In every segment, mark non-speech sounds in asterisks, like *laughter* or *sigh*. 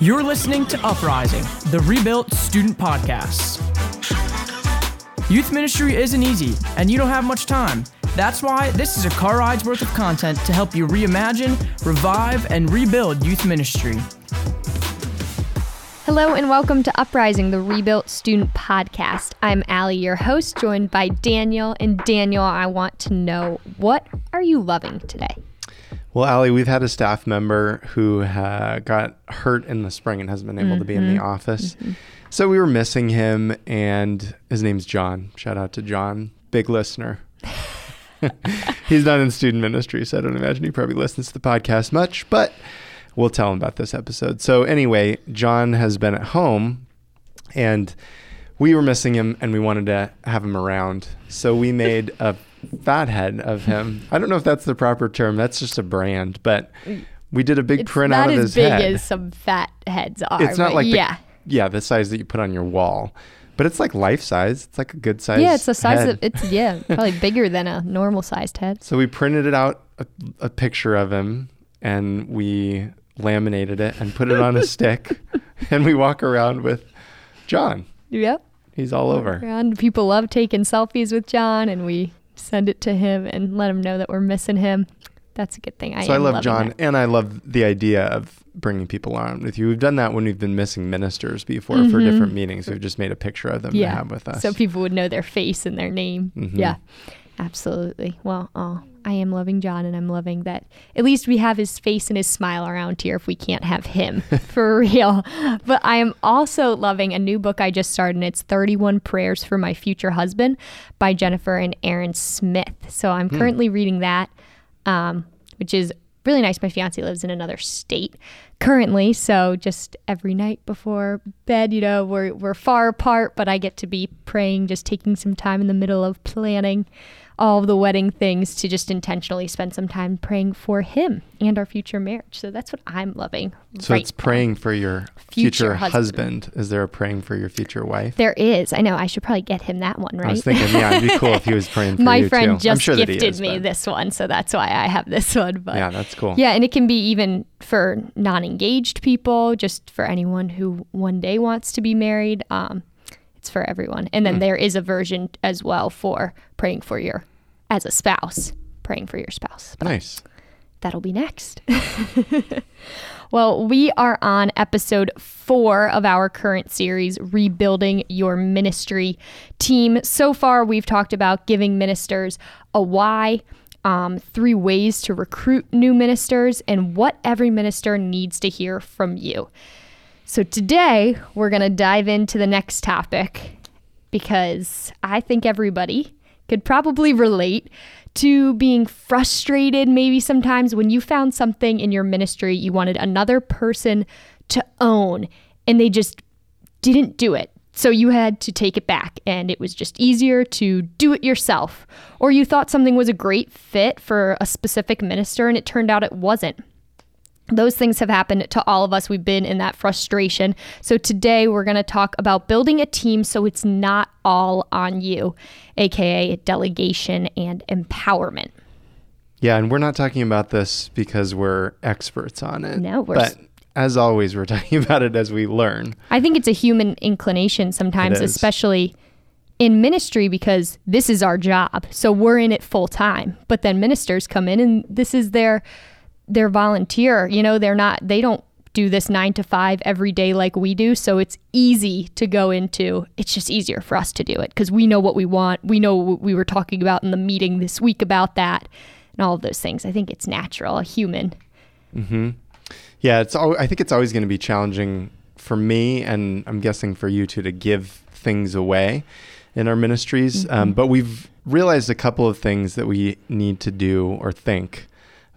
You're listening to Uprising, the Rebuilt Student Podcast. Youth ministry isn't easy, and you don't have much time. That's why this is a car ride's worth of content to help you reimagine, revive, and rebuild youth ministry. Hello and welcome to Uprising, the Rebuilt Student Podcast. I'm Allie, your host, joined by Daniel. And Daniel, I want to know what are you loving today? Well, Allie, we've had a staff member who uh, got hurt in the spring and hasn't been able mm-hmm. to be in the mm-hmm. office. Mm-hmm. So we were missing him, and his name's John. Shout out to John, big listener. *laughs* He's not in student ministry, so I don't imagine he probably listens to the podcast much, but we'll tell him about this episode. So, anyway, John has been at home and we were missing him and we wanted to have him around. So, we made a fathead of him. I don't know if that's the proper term, that's just a brand, but we did a big it's print out of his head. Not as big as some fat heads are. It's not like yeah. The, yeah, the size that you put on your wall. But it's like life size. It's like a good size. Yeah, it's the size head. of it's yeah, probably bigger than a normal sized head. So we printed it out a, a picture of him and we laminated it and put it on a *laughs* stick, and we walk around with John. Yep. He's all over. And people love taking selfies with John, and we send it to him and let him know that we're missing him. That's a good thing. I so I love John, that. and I love the idea of bringing people on with you. We've done that when we've been missing ministers before mm-hmm. for different meetings. We've just made a picture of them yeah. to have with us, so people would know their face and their name. Mm-hmm. Yeah, absolutely. Well, oh, I am loving John and I'm loving that at least we have his face and his smile around here if we can't have him *laughs* for real. But I am also loving a new book I just started and it's 31 Prayers for My Future Husband by Jennifer and Aaron Smith. So I'm hmm. currently reading that, um, which is really nice. My fiance lives in another state currently, so just every night before bed, you know, we're we're far apart, but I get to be praying, just taking some time in the middle of planning all of the wedding things to just intentionally spend some time praying for him and our future marriage. So that's what I'm loving. So right it's praying now. for your future, future husband. husband. Is there a praying for your future wife? There is. I know. I should probably get him that one, right? I was thinking, yeah, it'd be cool if he was *laughs* praying for My you friend too. just sure gifted is, me this one, so that's why I have this one. But yeah, that's cool. Yeah, and it can be even for non-engaged people, just for anyone who one day wants to be married. Um, for everyone. And then mm. there is a version as well for praying for your as a spouse, praying for your spouse. But nice. That'll be next. *laughs* well, we are on episode four of our current series, Rebuilding Your Ministry Team. So far, we've talked about giving ministers a why, um, three ways to recruit new ministers, and what every minister needs to hear from you. So today, we're going to dive into the next topic because I think everybody could probably relate to being frustrated maybe sometimes when you found something in your ministry you wanted another person to own and they just didn't do it. So you had to take it back, and it was just easier to do it yourself. Or you thought something was a great fit for a specific minister, and it turned out it wasn't those things have happened to all of us. We've been in that frustration. So today we're going to talk about building a team so it's not all on you, aka delegation and empowerment. Yeah, and we're not talking about this because we're experts on it. No, we're but as always, we're *laughs* talking about it as we learn. I think it's a human inclination sometimes, especially in ministry because this is our job. So we're in it full time. But then ministers come in and this is their they're volunteer. You know, they're not, they don't do this nine to five every day like we do. So it's easy to go into, it's just easier for us to do it because we know what we want. We know what we were talking about in the meeting this week about that and all of those things. I think it's natural, human. Mm-hmm. Yeah, it's. Al- I think it's always going to be challenging for me, and I'm guessing for you too, to give things away in our ministries. Um, mm-hmm. Um, but we've realized a couple of things that we need to do or think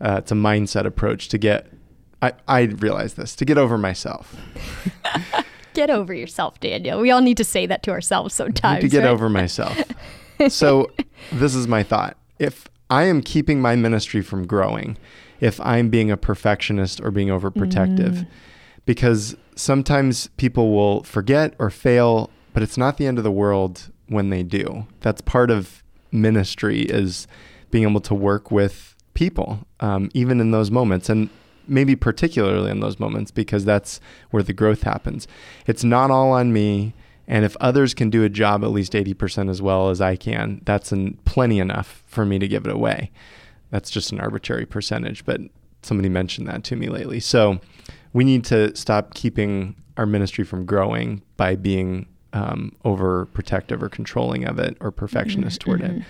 uh, it's a mindset approach to get. I I realize this to get over myself. *laughs* get over yourself, Daniel. We all need to say that to ourselves sometimes. to get right? over myself. *laughs* so this is my thought. If I am keeping my ministry from growing, if I'm being a perfectionist or being overprotective, mm. because sometimes people will forget or fail, but it's not the end of the world when they do. That's part of ministry is being able to work with people, um, even in those moments. And maybe particularly in those moments because that's where the growth happens. It's not all on me. And if others can do a job at least 80% as well as I can, that's an, plenty enough for me to give it away. That's just an arbitrary percentage, but somebody mentioned that to me lately. So we need to stop keeping our ministry from growing by being um, overprotective or controlling of it or perfectionist mm-hmm. toward it.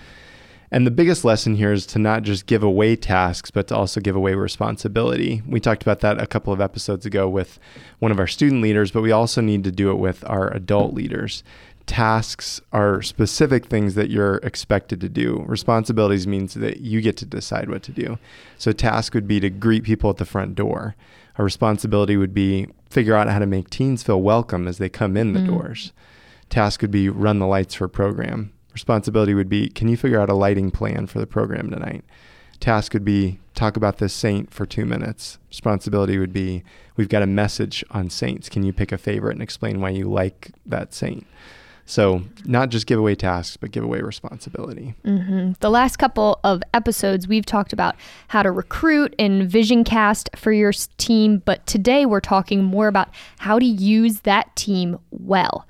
And the biggest lesson here is to not just give away tasks, but to also give away responsibility. We talked about that a couple of episodes ago with one of our student leaders, but we also need to do it with our adult leaders. Tasks are specific things that you're expected to do. Responsibilities means that you get to decide what to do. So, task would be to greet people at the front door. A responsibility would be figure out how to make teens feel welcome as they come in the mm. doors. Task would be run the lights for a program responsibility would be can you figure out a lighting plan for the program tonight? Task would be talk about this saint for two minutes. Responsibility would be we've got a message on saints. Can you pick a favorite and explain why you like that saint? So, not just give away tasks, but give away responsibility. Mm-hmm. The last couple of episodes, we've talked about how to recruit and vision cast for your team, but today we're talking more about how to use that team well.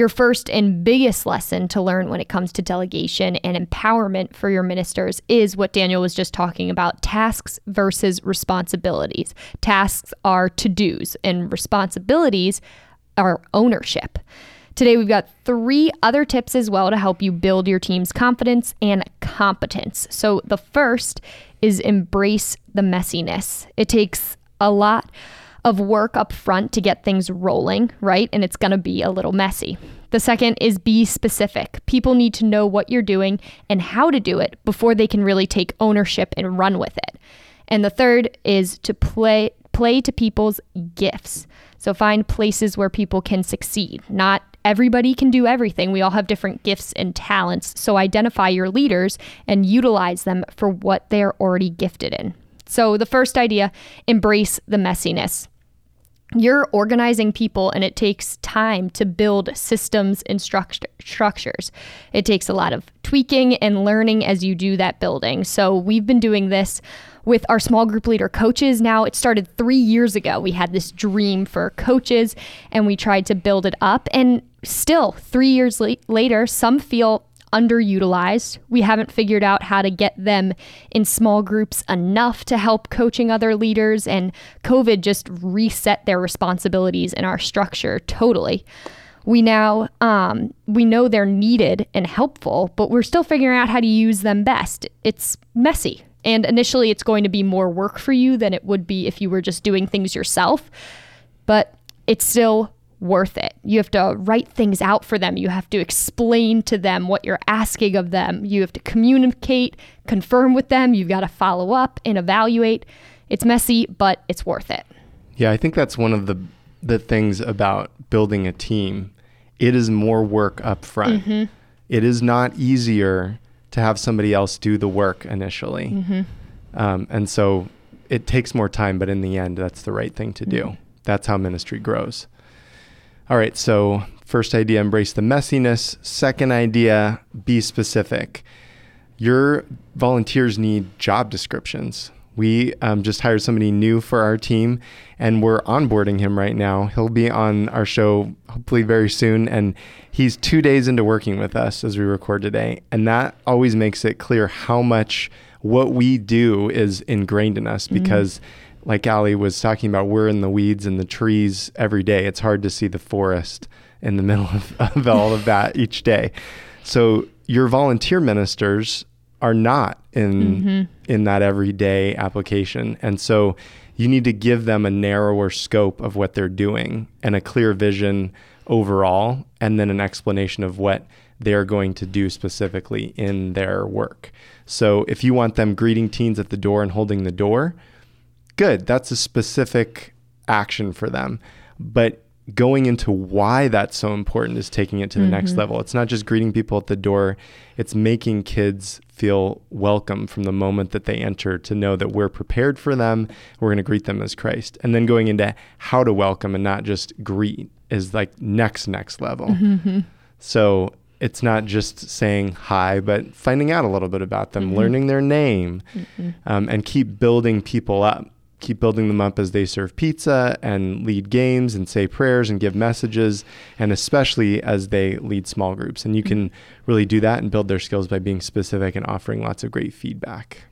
Your first and biggest lesson to learn when it comes to delegation and empowerment for your ministers is what Daniel was just talking about tasks versus responsibilities. Tasks are to dos, and responsibilities are ownership. Today, we've got three other tips as well to help you build your team's confidence and competence. So, the first is embrace the messiness. It takes a lot of work up front to get things rolling, right? And it's going to be a little messy. The second is be specific. People need to know what you're doing and how to do it before they can really take ownership and run with it. And the third is to play play to people's gifts. So find places where people can succeed. Not everybody can do everything. We all have different gifts and talents. So identify your leaders and utilize them for what they're already gifted in. So, the first idea embrace the messiness. You're organizing people, and it takes time to build systems and struct- structures. It takes a lot of tweaking and learning as you do that building. So, we've been doing this with our small group leader coaches. Now, it started three years ago. We had this dream for coaches, and we tried to build it up. And still, three years la- later, some feel underutilized. We haven't figured out how to get them in small groups enough to help coaching other leaders, and COVID just reset their responsibilities in our structure totally. We now um, we know they're needed and helpful, but we're still figuring out how to use them best. It's messy, and initially, it's going to be more work for you than it would be if you were just doing things yourself. But it's still worth it. You have to write things out for them. You have to explain to them what you're asking of them. You have to communicate, confirm with them. You've got to follow up and evaluate. It's messy, but it's worth it. Yeah, I think that's one of the the things about building a team. It is more work up front. Mm-hmm. It is not easier to have somebody else do the work initially. Mm-hmm. Um, and so it takes more time, but in the end, that's the right thing to do. Mm-hmm. That's how ministry grows. All right, so first idea, embrace the messiness. Second idea, be specific. Your volunteers need job descriptions. We um, just hired somebody new for our team and we're onboarding him right now. He'll be on our show hopefully very soon. And he's two days into working with us as we record today. And that always makes it clear how much what we do is ingrained in us mm-hmm. because. Mm-hmm like Allie was talking about, we're in the weeds and the trees every day. It's hard to see the forest in the *laughs* middle of, of all of that each day. So your volunteer ministers are not in mm-hmm. in that everyday application. And so you need to give them a narrower scope of what they're doing and a clear vision overall and then an explanation of what they're going to do specifically in their work. So if you want them greeting teens at the door and holding the door, good. That's a specific action for them. But going into why that's so important is taking it to the mm-hmm. next level. It's not just greeting people at the door, it's making kids feel welcome from the moment that they enter to know that we're prepared for them. We're going to greet them as Christ. And then going into how to welcome and not just greet is like next, next level. Mm-hmm. So it's not just saying hi, but finding out a little bit about them, mm-hmm. learning their name, mm-hmm. um, and keep building people up keep building them up as they serve pizza and lead games and say prayers and give messages, and especially as they lead small groups. And you can really do that and build their skills by being specific and offering lots of great feedback.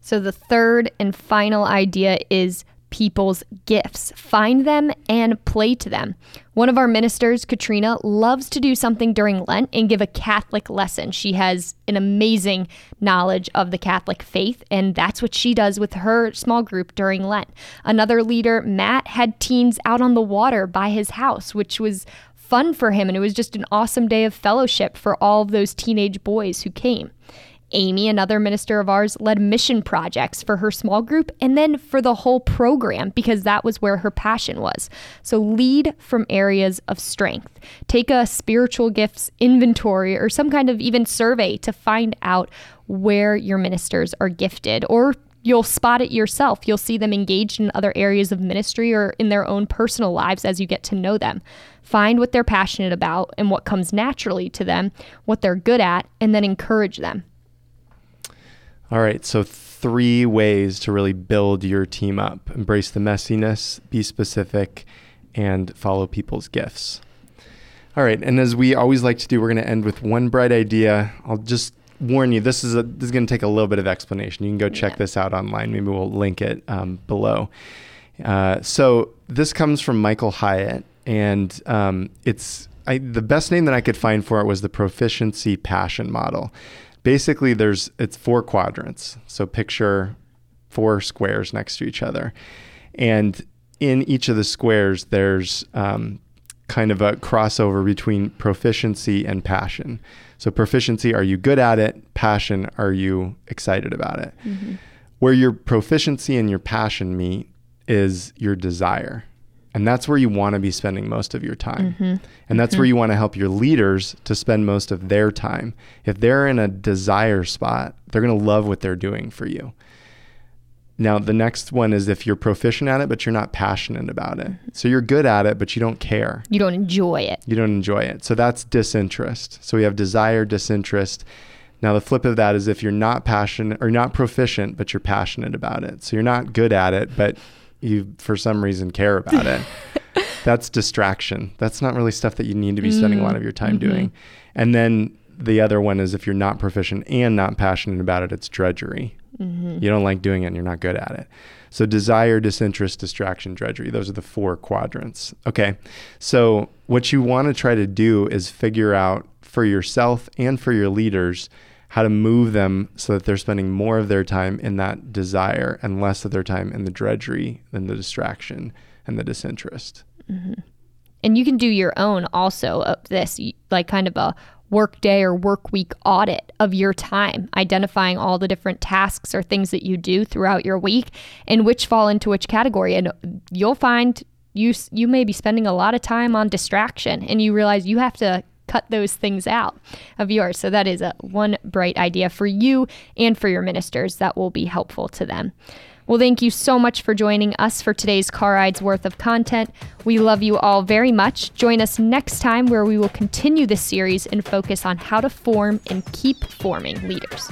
So, the third and final idea is people's gifts. Find them and play to them. One of our ministers, Katrina, loves to do something during Lent and give a Catholic lesson. She has an amazing knowledge of the Catholic faith, and that's what she does with her small group during Lent. Another leader, Matt, had teens out on the water by his house, which was fun for him, and it was just an awesome day of fellowship for all of those teenage boys who came. Amy, another minister of ours, led mission projects for her small group and then for the whole program because that was where her passion was. So lead from areas of strength. Take a spiritual gifts inventory or some kind of even survey to find out where your ministers are gifted or you'll spot it yourself. You'll see them engaged in other areas of ministry or in their own personal lives as you get to know them. Find what they're passionate about and what comes naturally to them, what they're good at, and then encourage them. All right, so three ways to really build your team up embrace the messiness, be specific, and follow people's gifts. All right, and as we always like to do, we're going to end with one bright idea. I'll just warn you this is a, this is going to take a little bit of explanation. You can go check yeah. this out online. Maybe we'll link it um, below. Uh, so this comes from Michael Hyatt, and um, it's I, the best name that I could find for it was the proficiency passion model basically there's it's four quadrants. So picture four squares next to each other, and in each of the squares there's um, kind of a crossover between proficiency and passion. So proficiency, are you good at it? Passion, are you excited about it? Mm-hmm. Where your proficiency and your passion meet is your desire. And that's where you want to be spending most of your time. Mm-hmm. And that's mm-hmm. where you want to help your leaders to spend most of their time. If they're in a desire spot, they're going to love what they're doing for you. Now, the next one is if you're proficient at it, but you're not passionate about it. Mm-hmm. So you're good at it, but you don't care. You don't enjoy it. You don't enjoy it. So that's disinterest. So we have desire, disinterest. Now, the flip of that is if you're not passionate or not proficient, but you're passionate about it. So you're not good at it, but you for some reason care about it. *laughs* That's distraction. That's not really stuff that you need to be spending mm-hmm. a lot of your time mm-hmm. doing. And then the other one is if you're not proficient and not passionate about it, it's drudgery. Mm-hmm. You don't like doing it and you're not good at it. So desire, disinterest, distraction, drudgery. Those are the four quadrants. Okay. So what you want to try to do is figure out for yourself and for your leaders how to move them so that they're spending more of their time in that desire and less of their time in the drudgery and the distraction and the disinterest. Mm-hmm. And you can do your own also of this, like kind of a work day or work week audit of your time, identifying all the different tasks or things that you do throughout your week and which fall into which category. And you'll find you you may be spending a lot of time on distraction and you realize you have to cut those things out of yours. So that is a one bright idea for you and for your ministers that will be helpful to them. Well, thank you so much for joining us for today's Car Rides worth of content. We love you all very much. Join us next time where we will continue this series and focus on how to form and keep forming leaders.